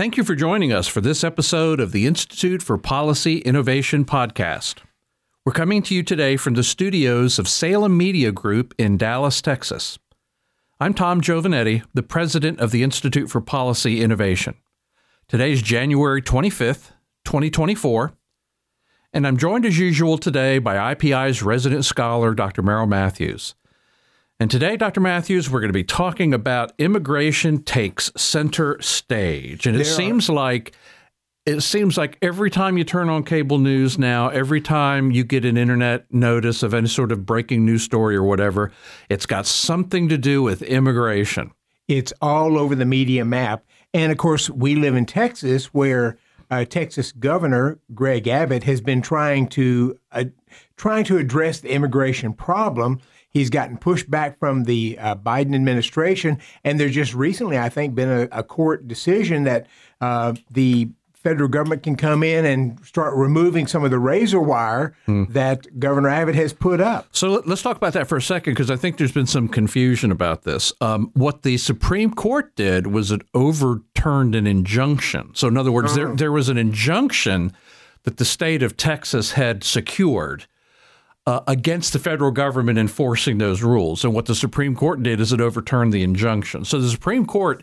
Thank you for joining us for this episode of the Institute for Policy Innovation podcast. We're coming to you today from the studios of Salem Media Group in Dallas, Texas. I'm Tom Giovanetti, the president of the Institute for Policy Innovation. Today's January 25th, 2024, and I'm joined as usual today by IPI's resident scholar, Dr. Merrill Matthews. And today, Dr. Matthews, we're going to be talking about immigration takes center stage. And it There are- seems like it seems like every time you turn on cable news now, every time you get an internet notice of any sort of breaking news story or whatever, it's got something to do with immigration. It's all over the media map. And of course, we live in Texas where uh, Texas Governor Greg Abbott has been trying to uh, trying to address the immigration problem. He's gotten pushback from the uh, Biden administration, and there's just recently, I think, been a, a court decision that uh, the federal government can come in and start removing some of the razor wire that Governor Abbott has put up. So let- let's talk about that for a second because I think there's been some confusion about this. Um, what the Supreme Court did was it overturned an injunction. So, in other words, there, there was an injunction that the state of Texas had secured uh, against the federal government enforcing those rules. And what the Supreme Court did is it overturned the injunction. So, the Supreme Court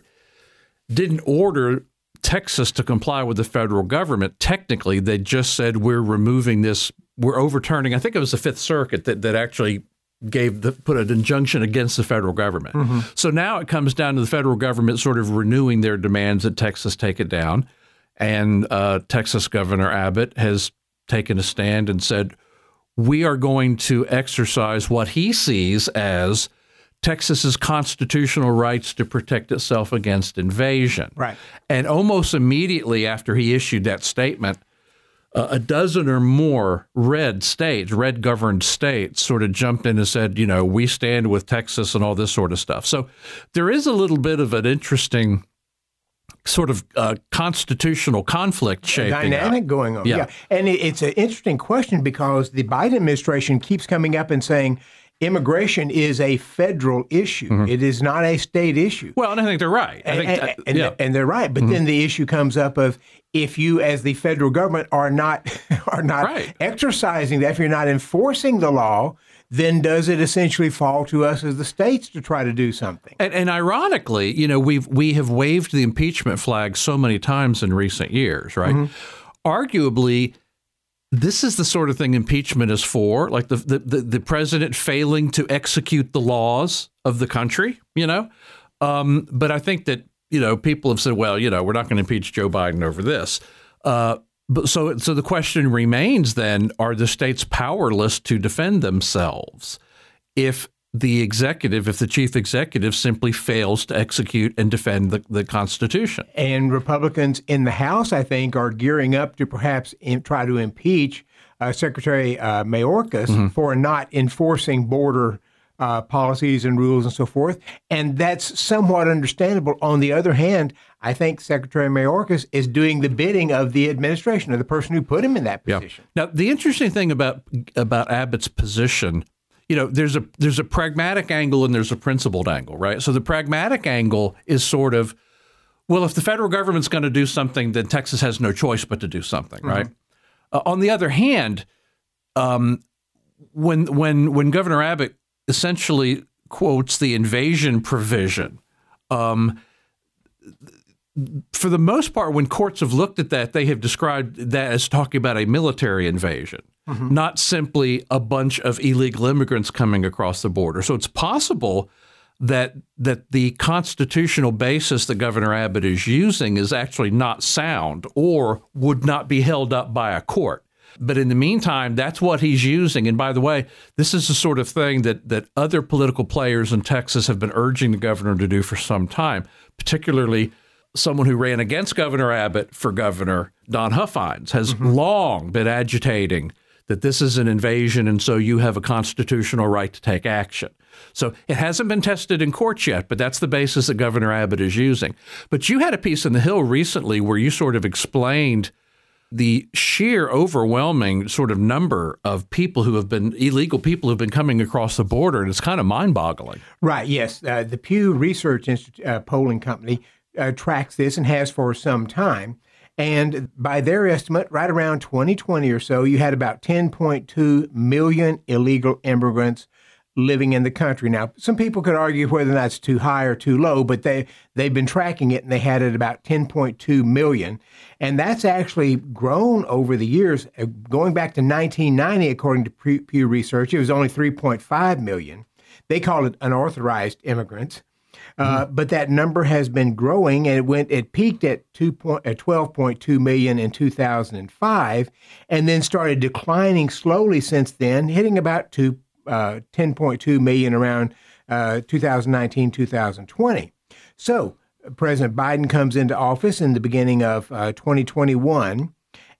didn't order Texas to comply with the federal government. Technically, they just said we're removing this, we're overturning. I think it was the Fifth Circuit that, that actually gave the put an injunction against the federal government. So now it comes down to the federal government sort of renewing their demands that Texas take it down. And uh, Texas Governor Abbott has taken a stand and said, we are going to exercise what he sees as Texas's constitutional rights to protect itself against invasion. Right. And almost immediately after he issued that statement, uh, a dozen or more red states, red governed states, sort of jumped in and said, you know, we stand with Texas and all this sort of stuff. So there is a little bit of an interesting sort of uh, constitutional conflict shaping up. dynamic going on. Yeah. Yeah. And it's an interesting question because the Biden administration keeps coming up and saying immigration is a federal issue. Mm-hmm. It is not a state issue. Well, and I think they're right. I And, think, and, and- yeah. Mm-hmm. and they're right. But then the issue comes up of if you, as the federal government, are not are not Right. exercising that, if you're not enforcing the law, then does it essentially fall to us as the states to try to do something? And, and ironically, you know, we've we have waved the impeachment flag so many times in recent years, right? Arguably, this is the sort of thing impeachment is for, like the, the the the president failing to execute the laws of the country, you know. Um, but I think that you know people have said, well, you know, we're not going to impeach Joe Biden over this. Uh, but so so the question remains then: Are the states powerless to defend themselves if the executive, if the chief executive simply fails to execute and defend the, the Constitution? And Republicans in the House, I think, are gearing up to perhaps in, try to impeach uh, Secretary uh, Mayorkas for not enforcing border uh, policies and rules and so forth. And that's somewhat understandable. On the other hand, I think Secretary Mayorkas is doing the bidding of the administration, of the person who put him in that position. Now, the interesting thing about about Abbott's position, you know, there's a there's a pragmatic angle and there's a principled angle, right? So the pragmatic angle is sort of, well, if the federal government's going to do something, then Texas has no choice but to do something, right? Uh, on the other hand, um, when when when Governor Abbott essentially quotes the invasion provision. Um, for the most part, when courts have looked at that, they have described that as talking about a military invasion, mm-hmm. not simply a bunch of illegal immigrants coming across the border. So it's possible that that the constitutional basis that Governor Abbott is using is actually not sound or would not be held up by a court. But in the meantime, that's what he's using. And by the way, this is the sort of thing that that other political players in Texas have been urging the governor to do for some time, particularly someone who ran against Governor Abbott for governor, Don Huffines, has long been agitating that this is an invasion and so you have a constitutional right to take action. So it hasn't been tested in courts yet, but that's the basis that Governor Abbott is using. But you had a piece in the Hill recently where you sort of explained the sheer overwhelming sort of number of people who have been illegal people who've been coming across the border, and it's kind of mind boggling. Right. Yes. Uh, the Pew Research Institute uh, polling company uh, tracks this and has for some time. And by their estimate, right around 2020 or so, you had about 10.2 million illegal immigrants living in the country. Now, some people could argue whether that's too high or too low, but they they've been tracking it and they had it about 10.2 million, and that's actually grown over the years. Uh, going back to 1990, according to Pew Research, it was only 3.5 million. They call it unauthorized immigrants. Mm-hmm. but that number has been growing, and it went. It peaked at two point at twelve point two million in two thousand and five, and then started declining slowly since then, hitting about two uh, ten point two million around uh, 2019 2020. So President Biden comes into office in the beginning of uh, 2021,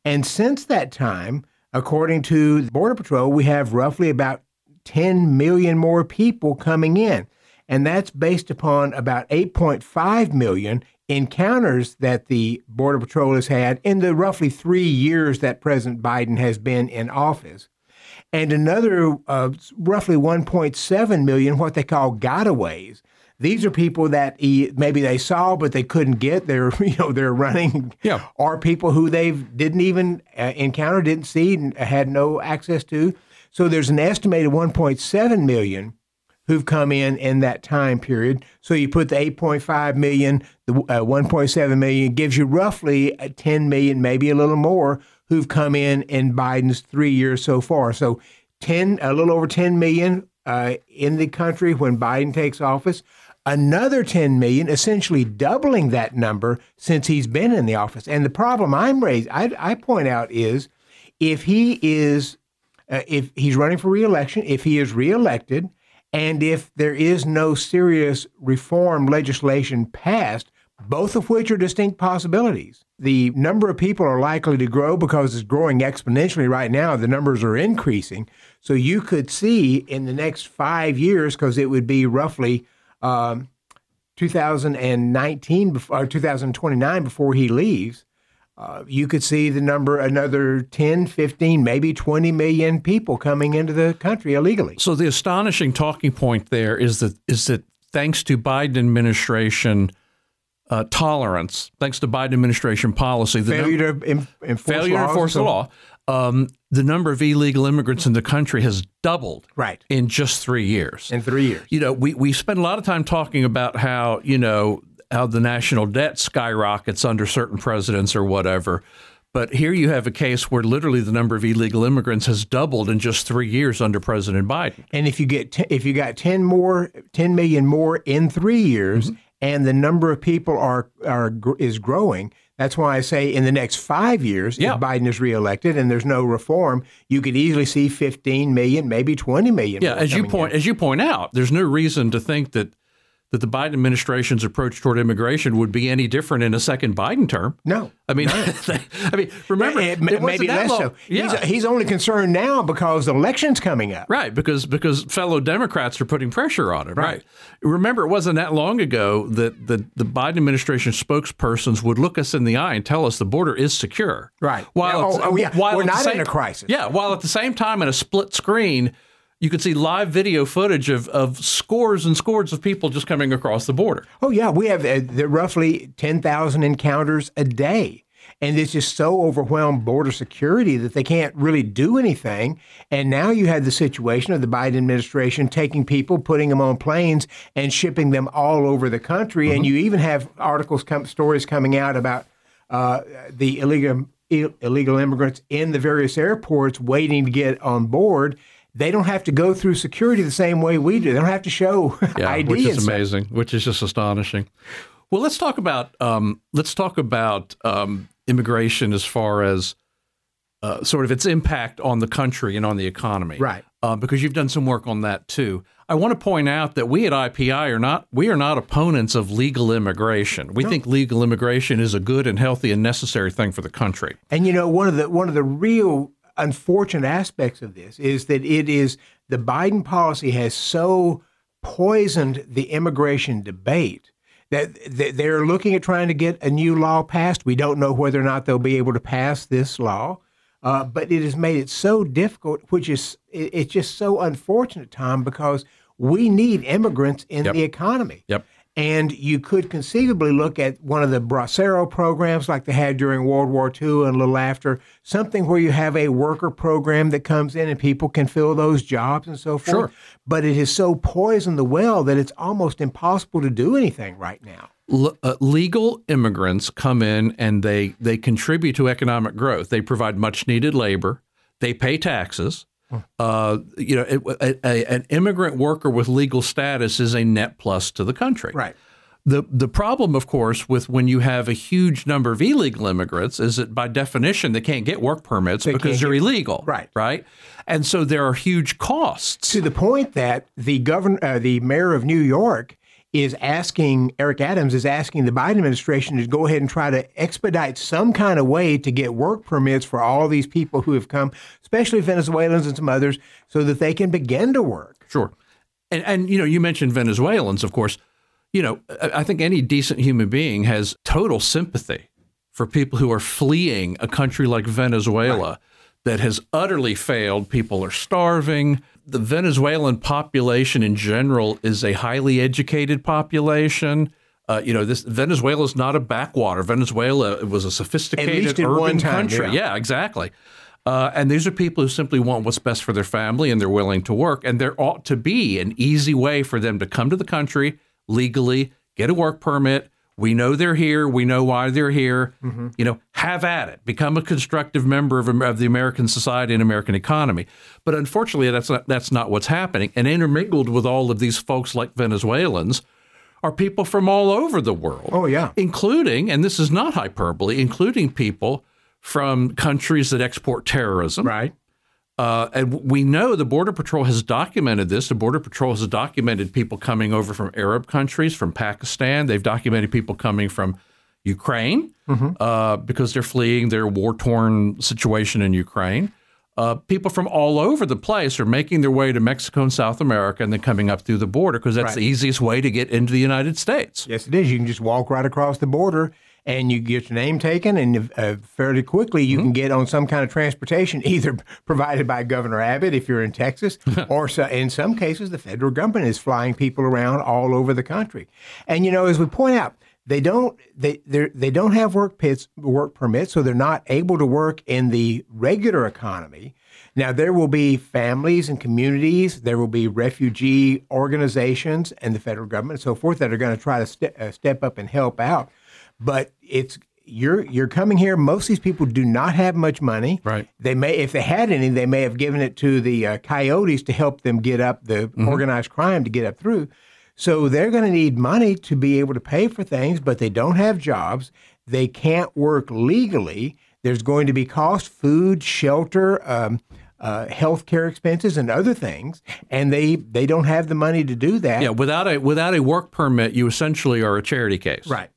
and since that time, according to the Border Patrol, we have roughly about 10 million more people coming in and that's based upon about 8.5 million encounters that the Border Patrol has had in the roughly three years that President Biden has been in office. And another uh, roughly 1.7 million, what they call gotaways. These are people that he, maybe they saw but they couldn't get. They're you know they're running. Yeah. Or people who they didn't even uh, encounter, didn't see, and had no access to. So there's an estimated 1.7 million who've come in in that time period. So you put the 8.5 million, the uh, 1.7 million gives you roughly 10 million, maybe a little more, who've come in in Biden's three years so far. So 10, a little over 10 million uh, in the country when Biden takes office. Another 10 million, essentially doubling that number since he's been in the office. And the problem I'm raised, I, I point out is if he is, uh, if he's running for reelection, if he is reelected, and if there is no serious reform legislation passed, both of which are distinct possibilities. The number of people are likely to grow because it's growing exponentially right now. The numbers are increasing. So you could see in the next five years, because it would be roughly um, 2019 or 2029 before he leaves, uh, you could see the number another 10, 15, maybe 20 million people coming into the country illegally. So the astonishing talking point there is that is that thanks to Biden administration uh, tolerance, thanks to Biden administration policy, the failure num- to em- enforce, failure to enforce the law, um, the number of illegal immigrants in the country has doubled right. in just three years. In three years. You know, we, we spend a lot of time talking about how, you know, how the national debt skyrockets under certain presidents or whatever. But here you have a case where literally the number of illegal immigrants has doubled in just three years under President Biden. And if you get t- if you got ten more, ten million more in three years, mm-hmm. and the number of people are are is growing, that's why I say in the next five years, yeah. if Biden is reelected and there's no reform, you could easily see 15 million, maybe 20 million. Yeah, as you point in. as you point out, there's no reason to think that that the Biden administration's approach toward immigration would be any different in a second Biden term. No, I mean, no. I mean, remember, it, it maybe less long. so. Yeah. He's, he's, only concerned now because the election's coming up, right? Because because fellow Democrats are putting pressure on him, right? right? Remember, it wasn't that long ago that the the Biden administration spokespersons would look us in the eye and tell us the border is secure, right? While oh, oh, yeah. while we're not same, in a crisis, yeah. While at the same time, in a split screen you could see live video footage of, of scores and scores of people just coming across the border. Oh, yeah. We have uh, roughly 10,000 encounters a day. And it's just so overwhelmed border security that they can't really do anything. And now you have the situation of the Biden administration taking people, putting them on planes, and shipping them all over the country. Mm-hmm. And you even have articles, come, stories coming out about uh, the illegal illegal immigrants in the various airports waiting to get on board they don't have to go through security the same way we do. They don't have to show yeah, ID. Which is amazing, which is just astonishing. Well, let's talk about um, let's talk about um, immigration as far as uh, sort of its impact on the country and on the economy, right? Uh, because you've done some work on that too. I want to point out that we at IPI are not we are not opponents of legal immigration. We no. think legal immigration is a good and healthy and necessary thing for the country. And you know, one of the one of the real unfortunate aspects of this is that it is the Biden policy has so poisoned the immigration debate that they're looking at trying to get a new law passed. We don't know whether or not they'll be able to pass this law, uh, but it has made it so difficult, which is it's just so unfortunate, Tom, because we need immigrants in yep. the economy. Yep. And you could conceivably look at one of the Bracero programs like they had during World War II and a little after, something where you have a worker program that comes in and people can fill those jobs and so forth. Sure. But it has so poisoned the well that it's almost impossible to do anything right now. L- uh, legal immigrants come in and they they contribute to economic growth. They provide much needed labor. They pay taxes. Uh, you know, a, a, an immigrant worker with legal status is a net plus to the country. Right. The the problem, of course, with when you have a huge number of illegal immigrants is that by definition they can't get work permits because they're get- illegal. Right. Right. And so there are huge costs. to the point that the governor, uh, the mayor of New York, is asking Eric Adams is asking the Biden administration to go ahead and try to expedite some kind of way to get work permits for all these people who have come, especially Venezuelans and some others, so that they can begin to work. Sure. And, and you know, you mentioned Venezuelans, of course. You know, I think any decent human being has total sympathy for people who are fleeing a country like Venezuela that has utterly failed. People are starving. The Venezuelan population in general is a highly educated population. Uh, you know, this Venezuela is not a backwater. Venezuela was a sophisticated urban time, country. yeah. Yeah, exactly. Uh, and these are people who simply want what's best for their family and they're willing to work. And there ought to be an easy way for them to come to the country legally, get a work permit. We know they're here. We know why they're here. You know, have at it. Become a constructive member of, of the American society and American economy. But unfortunately, that's not, that's not what's happening. And intermingled with all of these folks like Venezuelans are people from all over the world Oh yeah, including, and this is not hyperbole, including people from countries that export terrorism. right. Uh, and we know the Border Patrol has documented this. The Border Patrol has documented people coming over from Arab countries, from Pakistan. They've documented people coming from Ukraine uh, because they're fleeing their war torn situation in Ukraine. Uh, people from all over the place are making their way to Mexico and South America and then coming up through the border because that's Right. the easiest way to get into the United States. Yes, it is. You can just walk right across the border and you get your name taken, and uh, fairly quickly you can get on some kind of transportation, either provided by Governor Abbott if you're in Texas, or so, in some cases the federal government is flying people around all over the country. And you know, as we point out, they don't they they don't have work pits, work permits, so they're not able to work in the regular economy. Now there will be families and communities, there will be refugee organizations and the federal government and so forth that are going to try to ste- uh, step up and help out. But it's you're you're coming here. Most of these people do not have much money. Right. They may, if they had any, they may have given it to the uh, coyotes to help them get up the organized crime to get up through. So they're going to need money to be able to pay for things, but they don't have jobs. They can't work legally. There's going to be cost, food, shelter, um, uh, health care expenses, and other things, and they they don't have the money to do that. Yeah, without a without a work permit, you essentially are a charity case. Right.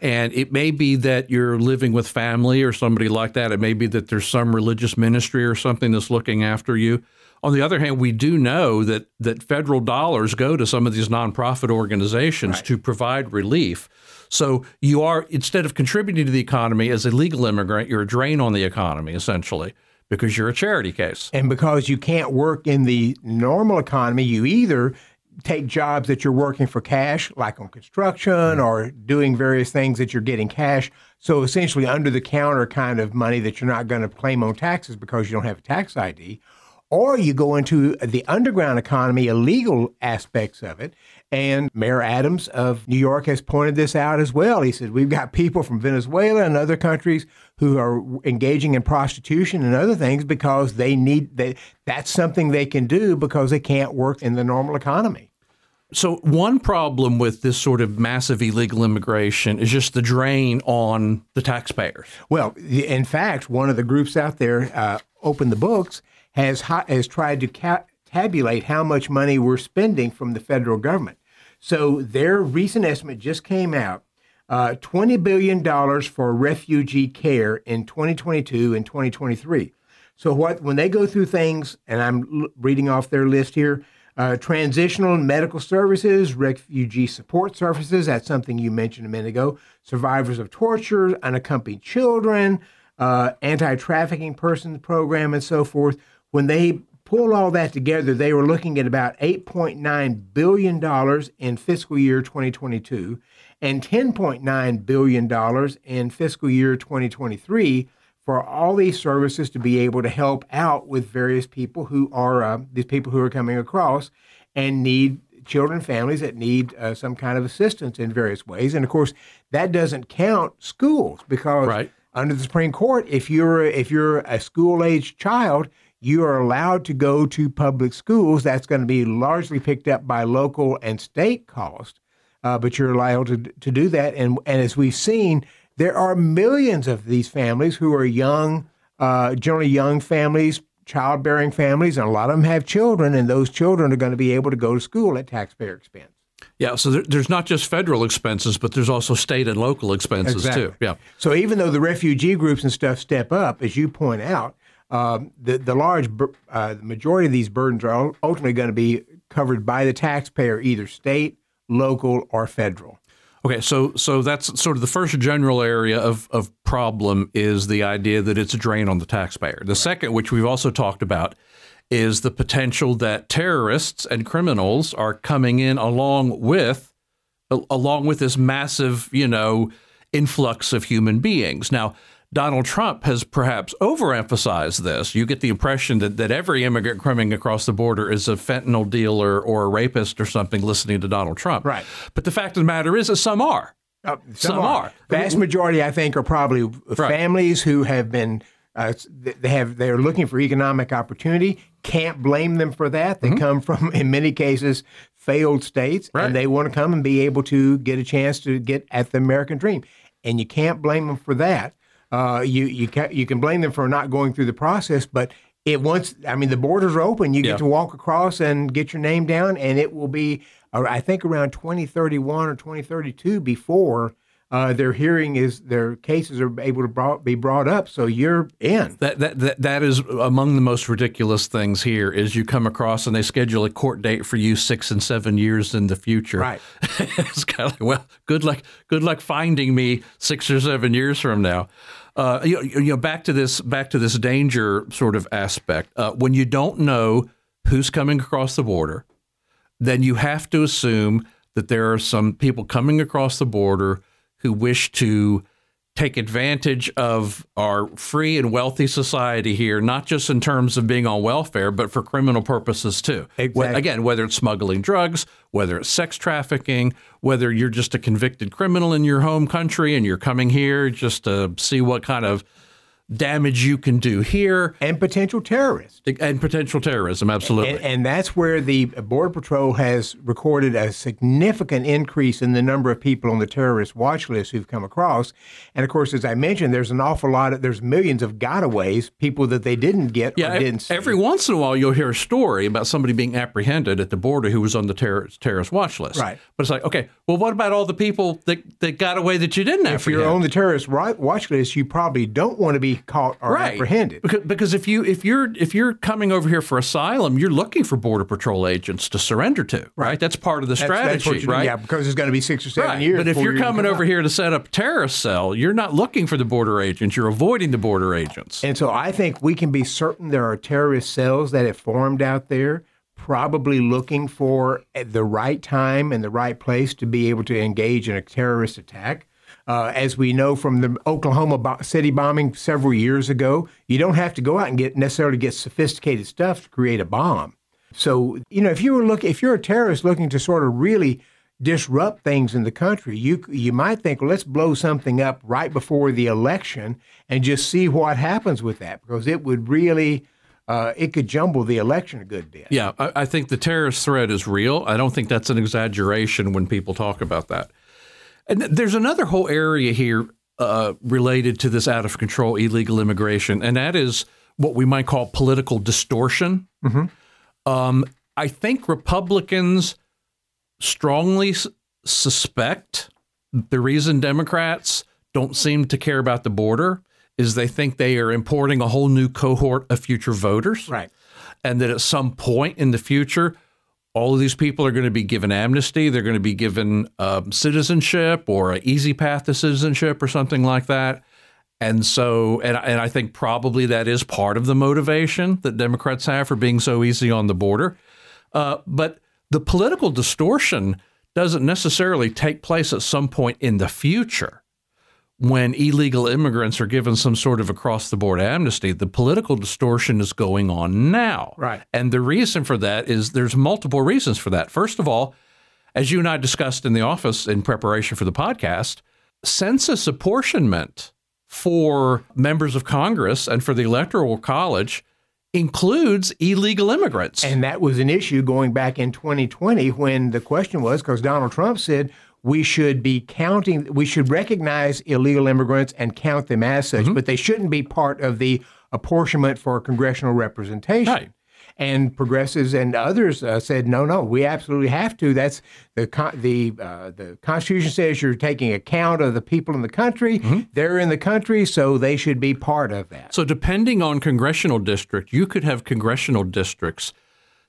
And it may be that you're living with family or somebody like that. It may be that there's some religious ministry or something that's looking after you. On the other hand, we do know that that federal dollars go to some of these nonprofit organizations to provide relief. So you are instead of contributing to the economy as a legal immigrant, you're a drain on the economy essentially because you're a charity case. And because you can't work in the normal economy, you either take jobs that you're working for cash, like on construction or doing various things that you're getting cash. So essentially, under the counter kind of money that you're not going to claim on taxes because you don't have a tax ID. Or you go into the underground economy, illegal aspects of it. And Mayor Adams of New York has pointed this out as well. He said, We've got people from Venezuela and other countries who are engaging in prostitution and other things because they need they, that's something they can do because they can't work in the normal economy. So one problem with this sort of massive illegal immigration is just the drain on the taxpayers. Well, in fact, one of the groups out there, uh, Open the Books, has has tried to ca- tabulate how much money we're spending from the federal government. So their recent estimate just came out: uh, twenty billion dollars for refugee care in 2022 and 2023. So what when they go through things, and I'm l- reading off their list here. Uh, transitional medical services, refugee support services, that's something you mentioned a minute ago, survivors of torture, unaccompanied children, uh, anti trafficking persons program, and so forth. When they pull all that together, they were looking at about $8.9 billion in fiscal year 2022 and $10.9 billion in fiscal year 2023 for all these services to be able to help out with various people who are uh, these people who are coming across and need children families that need uh, some kind of assistance in various ways and of course that doesn't count schools because Right. under the supreme court if you're if you're a school age child you are allowed to go to public schools that's going to be largely picked up by local and state cost uh, but you're allowed to, to do that and and as we've seen there are millions of these families who are young uh, generally young families childbearing families and a lot of them have children and those children are going to be able to go to school at taxpayer expense Yeah, so there, there's not just federal expenses, but there's also state and local expenses too. Yeah. So even though the refugee groups and stuff step up, as you point out, um, the the large uh, majority of these burdens are ultimately going to be covered by the taxpayer, either state, local, or federal. Okay, so so that's sort of the first general area of, of problem is the idea that it's a drain on the taxpayer. The second, which we've also talked about, is the potential that terrorists and criminals are coming in along with along with this massive, you know, influx of human beings. Now, Donald Trump has perhaps overemphasized this. You get the impression that, that every immigrant coming across the border is a fentanyl dealer or a rapist or something listening to Donald Trump. Right. But the fact of the matter is that some are. Uh, Some are. Vast majority, I think, are probably families who have been. Uh, they have they are looking for economic opportunity. Can't blame them for that. They come from, in many cases, failed states, Right. and they want to come and be able to get a chance to get at the American dream. And you can't blame them for that. Uh, you you can you can blame them for not going through the process, but it once I mean the borders are open. You Yeah. get to walk across and get your name down, and it will be uh, I think around 2031 or 2032 before uh, their hearing is their cases are able to brought, be brought up. So you're in. That, that that that is among the most ridiculous things here is you come across and they schedule a court date for you six and seven years in the future. Right. it's kind of like, well, good luck, good luck finding me six or seven years from now. Uh, you, you know, back to this, back to this danger sort of aspect. Uh, when you don't know who's coming across the border, then you have to assume that there are some people coming across the border who wish to take advantage of our free and wealthy society here, not just in terms of being on welfare, but for criminal purposes too. Exactly. Again, whether it's smuggling drugs, whether it's sex trafficking, whether you're just a convicted criminal in your home country and you're coming here just to see what kind of damage you can do here And potential terrorists. and potential terrorism, absolutely. And, and that's where the Border Patrol has recorded a significant increase in the number of people on the terrorist watch list who've come across. And of course, as I mentioned, there's an awful lot of there's millions of gotaways, people that they didn't get Yeah, or didn't see. every once in a while you'll hear a story about somebody being apprehended at the border who was on the terrorist terrorist watch list. Right. But it's like, okay, well, what about all the people that, that got away that you didn't apprehend? if you're on the terrorist watch list, you probably don't want to be caught or right. apprehended. Because, because if you if you're if you're coming over here for asylum, you're looking for border patrol agents to surrender to. Right. That's part of the That's- strategy, that's right? Yeah, because it's going to be six or seven Right. years. But if you're coming over out. here to set up a terrorist cell, you're not looking for the border agents. You're avoiding the border agents. And so I think we can be certain there are terrorist cells that have formed out there, probably looking for the right time and the right place to be able to engage in a terrorist attack. Uh, as we know from the Oklahoma bo- City bombing several years ago, you don't have to go out and get necessarily get sophisticated stuff to create a bomb. So you know, if you were look, if you're a terrorist looking to sort of really disrupt things in the country, you you might think, well, let's blow something up right before the election and just see what happens with that, because it would really, uh, it could jumble the election a good bit. Yeah, I, I think the terrorist threat is real. I don't think that's an exaggeration when people talk about that. And there's another whole area here uh, related to this out of control illegal immigration, and that is what we might call political distortion. Um, I think Republicans strongly s- suspect the reason Democrats don't seem to care about the border is they think they are importing a whole new cohort of future voters Right. and that at some point in the future, all of these people are going to be given amnesty. They're going to be given um, citizenship or an easy path to citizenship or something like that. And so, and, and I think probably that is part of the motivation that Democrats have for being so easy on the border. Uh, but the political distortion doesn't necessarily take place at some point in the future when illegal immigrants are given some sort of across the board amnesty. The political distortion is going on now. Right. And the reason for that is there's multiple reasons for that. First of all, as you and I discussed in the office in preparation for the podcast, census apportionment for members of Congress and for the Electoral College includes illegal immigrants. And that was an issue going back in 2020 when the question was because Donald Trump said we should be counting, we should recognize illegal immigrants and count them as such, mm-hmm. but they shouldn't be part of the apportionment for congressional representation. Right. And progressives and others uh, said, no, no, we absolutely have to. That's the the uh, the Constitution says you're taking account of the people in the country. Mm-hmm. They're in the country, so they should be part of that. So, depending on congressional district, you could have congressional districts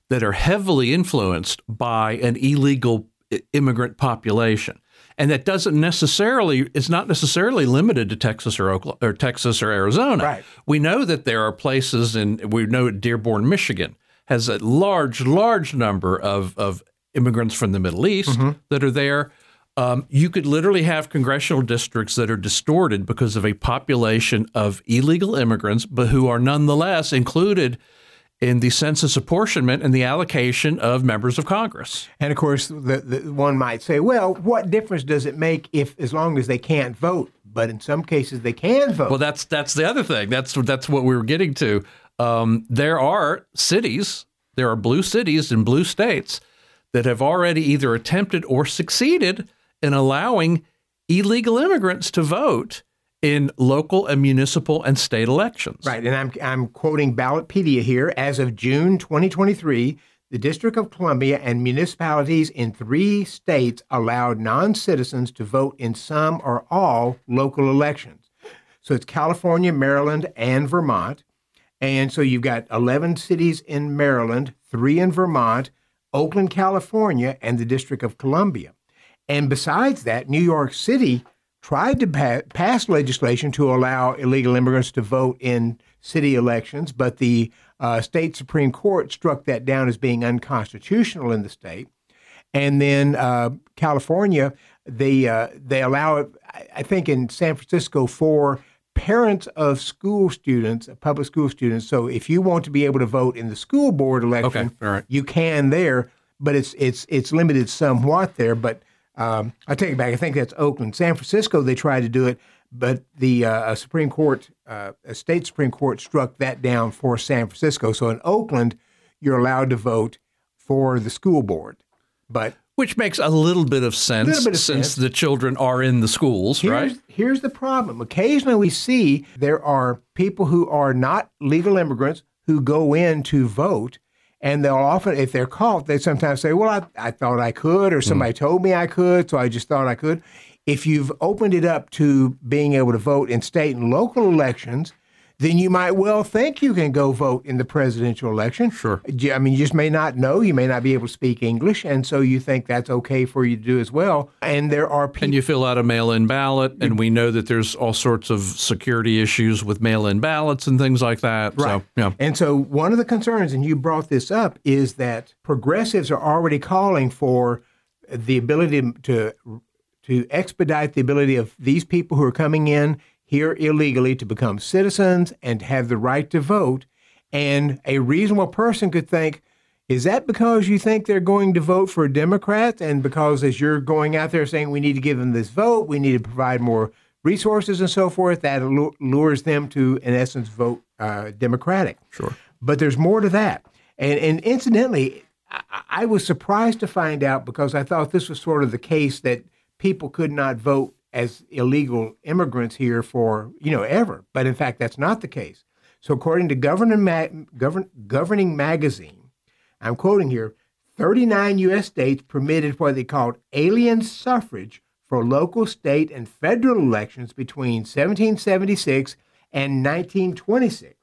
that are heavily influenced by an illegal immigrant population. And that doesn't necessarily is not necessarily limited to Texas or Oklahoma, or Texas or Arizona. Right. We know that there are places in we know Dearborn, Michigan has a large, large number of, of immigrants from the Middle East mm-hmm. that are there. Um, you could literally have congressional districts that are distorted because of a population of illegal immigrants, but who are nonetheless included in the census apportionment and the allocation of members of Congress. And of course, the, the, one might say, well, what difference does it make if, as long as they can't vote? But in some cases, they can vote. Well, that's that's the other thing. That's that's what we were getting to. Um, there are cities, there are blue cities in blue states that have already either attempted or succeeded in allowing illegal immigrants to vote in local and municipal and state elections. Right. And I'm, I'm quoting Ballotpedia here. As of June 2023, the District of Columbia and municipalities in three states allowed non citizens to vote in some or all local elections. So it's California, Maryland, and Vermont. And so you've got 11 cities in Maryland, three in Vermont, Oakland, California, and the District of Columbia. And besides that, New York City tried to pa- pass legislation to allow illegal immigrants to vote in city elections, but the uh, state Supreme Court struck that down as being unconstitutional in the state. And then uh, California, they uh, they allow it. I think in San Francisco for parents of school students, public school students. So if you want to be able to vote in the school board election, okay. you can there, but it's it's it's limited somewhat there. But um, I take it back. I think that's Oakland. San Francisco, they tried to do it, but the uh, Supreme Court, uh, a state Supreme Court, struck that down for San Francisco. So in Oakland, you're allowed to vote for the school board, but which makes a little bit of sense bit of since sense. the children are in the schools, here's, right? Here's the problem. Occasionally we see there are people who are not legal immigrants who go in to vote and they'll often, if they're caught, they sometimes say, Well, I, I thought I could, or somebody mm. told me I could, so I just thought I could. If you've opened it up to being able to vote in state and local elections, then you might well think you can go vote in the presidential election. Sure. I mean, you just may not know. You may not be able to speak English, and so you think that's okay for you to do as well. And there are people. And you fill out a mail-in ballot, and we know that there's all sorts of security issues with mail-in ballots and things like that. Right. So, yeah. And so one of the concerns, and you brought this up, is that progressives are already calling for the ability to to expedite the ability of these people who are coming in here illegally to become citizens and have the right to vote. And a reasonable person could think, is that because you think they're going to vote for a Democrat? And because as you're going out there saying we need to give them this vote, we need to provide more resources and so forth, that lures them to, in essence, vote uh, Democratic. Sure. But there's more to that. And, and incidentally, I, I was surprised to find out because I thought this was sort of the case that people could not vote as illegal immigrants here for, you know, ever. But in fact, that's not the case. So according to Governing, Ma- Govern- Governing Magazine, I'm quoting here, 39 U.S. states permitted what they called alien suffrage for local, state, and federal elections between 1776 and 1926.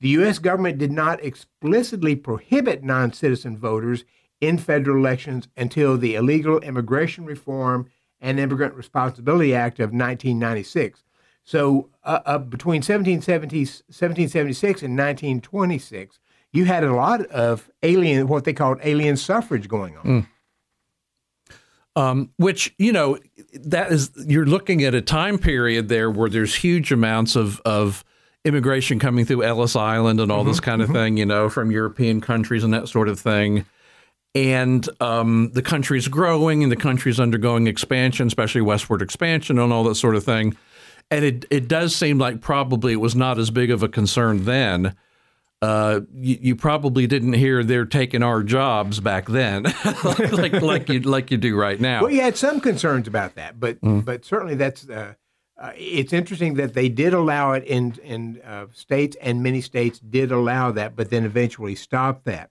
The U.S. government did not explicitly prohibit non citizen voters in federal elections until the Illegal Immigration Reform and Immigrant Responsibility Act of 1996. So uh, uh, between 1770, 1776 and 1926, you had a lot of alien, what they called alien suffrage going on. Mm. Um, which you know that is you're looking at a time period there where there's huge amounts of of immigration coming through Ellis Island and all mm-hmm, this kind of mm-hmm. thing, you know, from European countries and that sort of thing. And um, the country's growing and the country's undergoing expansion, especially westward expansion and all that sort of thing. And it it does seem like probably it was not as big of a concern then uh, you, you, probably didn't hear they're taking our jobs back then, like, like, like you like you do right now. Well, you had some concerns about that, but mm. but certainly that's uh, uh, it's interesting that they did allow it in in uh, states, and many states did allow that, but then eventually stopped that.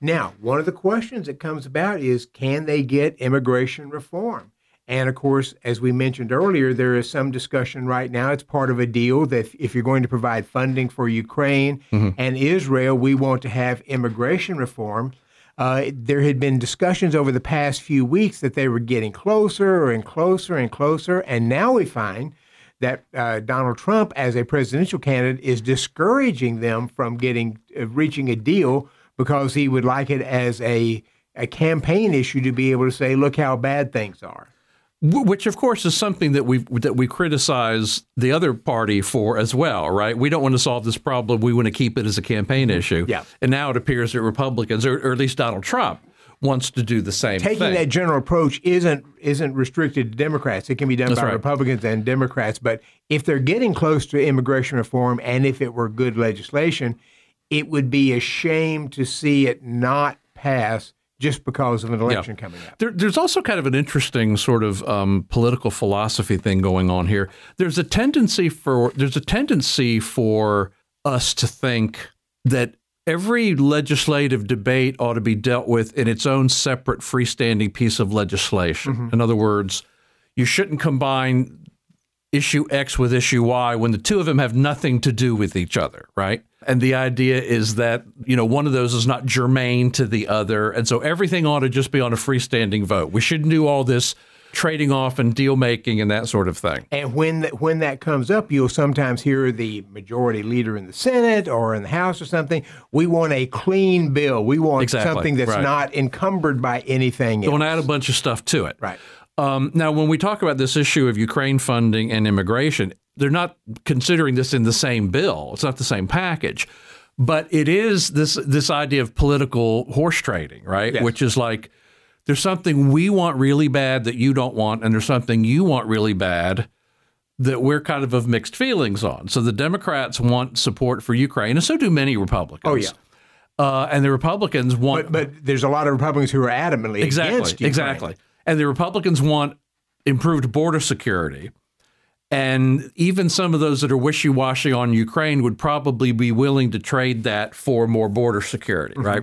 Now, one of the questions that comes about is, can they get immigration reform? And of course, as we mentioned earlier, there is some discussion right now. It's part of a deal that if you're going to provide funding for Ukraine mm-hmm. and Israel, we want to have immigration reform. Uh, there had been discussions over the past few weeks that they were getting closer and closer and closer. And now we find that uh, Donald Trump, as a presidential candidate, is discouraging them from getting uh, reaching a deal because he would like it as a, a campaign issue to be able to say, look how bad things are which of course is something that we that we criticize the other party for as well, right? We don't want to solve this problem. We want to keep it as a campaign issue. Yeah. And now it appears that Republicans, or, or at least Donald Trump, wants to do the same. Taking thing. that general approach isn't isn't restricted to Democrats. It can be done That's by right. Republicans and Democrats. But if they're getting close to immigration reform, and if it were good legislation, it would be a shame to see it not pass just because of an election yeah. coming up. There, there's also kind of an interesting sort of um, political philosophy thing going on here. There's a tendency for there's a tendency for us to think that every legislative debate ought to be dealt with in its own separate freestanding piece of legislation. Mm-hmm. In other words, you shouldn't combine issue X with issue Y when the two of them have nothing to do with each other, right? And the idea is that, you know, one of those is not germane to the other. And so everything ought to just be on a freestanding vote. We shouldn't do all this trading off and deal making and that sort of thing. And when that, when that comes up, you'll sometimes hear the majority leader in the Senate or in the House or something. We want a clean bill. We want exactly. something that's right. not encumbered by anything. Don't add a bunch of stuff to it. Right. Um, now, when we talk about this issue of Ukraine funding and immigration, they're not considering this in the same bill. It's not the same package, but it is this this idea of political horse trading, right? Yes. Which is like there's something we want really bad that you don't want, and there's something you want really bad that we're kind of of mixed feelings on. So the Democrats want support for Ukraine, and so do many Republicans. Oh yeah. Uh, and the Republicans want, but, but, there's a lot of Republicans who are adamantly exactly, against Ukraine. exactly, and the Republicans want improved border security, and even some of those that are wishy washy on Ukraine would probably be willing to trade that for more border security, mm-hmm. right?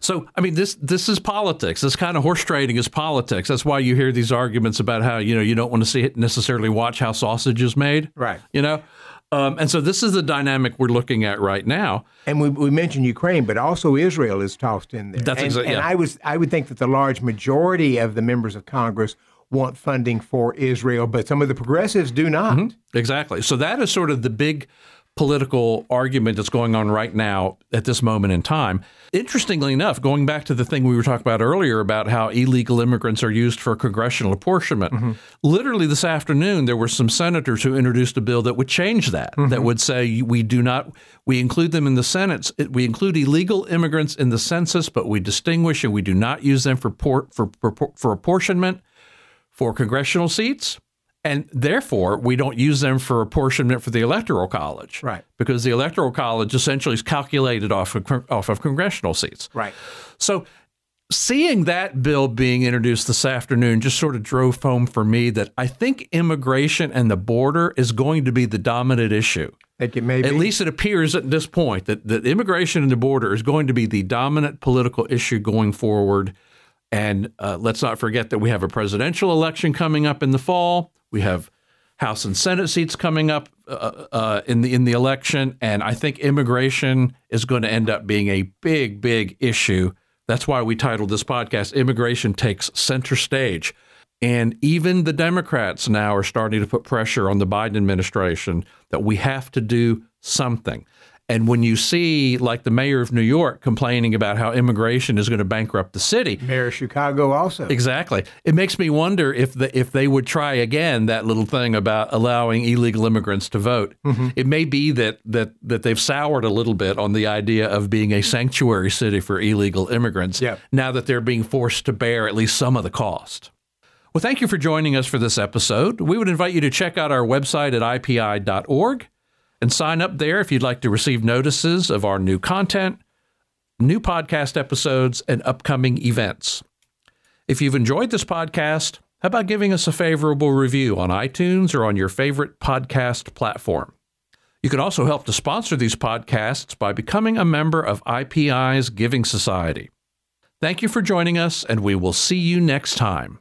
So, I mean, this this is politics. This kind of horse trading is politics. That's why you hear these arguments about how you know you don't want to see it necessarily watch how sausage is made, right? You know, um, and so this is the dynamic we're looking at right now. And we, we mentioned Ukraine, but also Israel is tossed in there. That's and, exactly. And I was I would think that the large majority of the members of Congress want funding for Israel, but some of the progressives do not. Mm-hmm. Exactly. So that is sort of the big political argument that's going on right now at this moment in time. Interestingly enough, going back to the thing we were talking about earlier about how illegal immigrants are used for congressional apportionment, mm-hmm. literally this afternoon there were some senators who introduced a bill that would change that, mm-hmm. that would say we do not we include them in the Senate, we include illegal immigrants in the census, but we distinguish and we do not use them for for for, for apportionment for congressional seats, and therefore we don't use them for apportionment for the electoral college, right? Because the electoral college essentially is calculated off of off of congressional seats, right? So. Seeing that bill being introduced this afternoon just sort of drove home for me that I think immigration and the border is going to be the dominant issue. Think it may be. At least it appears at this point that, that immigration and the border is going to be the dominant political issue going forward and uh, let's not forget that we have a presidential election coming up in the fall. We have House and Senate seats coming up uh, uh, in the in the election, and I think immigration is going to end up being a big, big issue. That's why we titled this podcast "Immigration Takes Center Stage." And even the Democrats now are starting to put pressure on the Biden administration that we have to do something. And when you see, like the mayor of New York complaining about how immigration is going to bankrupt the city, Mayor of Chicago also. exactly, it makes me wonder if the, if they would try again that little thing about allowing illegal immigrants to vote. Mm-hmm. It may be that that that they've soured a little bit on the idea of being a sanctuary city for illegal immigrants. Yep. Now that they're being forced to bear at least some of the cost. Well, thank you for joining us for this episode. We would invite you to check out our website at ipi.org and sign up there if you'd like to receive notices of our new content, new podcast episodes, and upcoming events. If you've enjoyed this podcast, how about giving us a favorable review on iTunes or on your favorite podcast platform? You can also help to sponsor these podcasts by becoming a member of IPI's Giving Society. Thank you for joining us, and we will see you next time.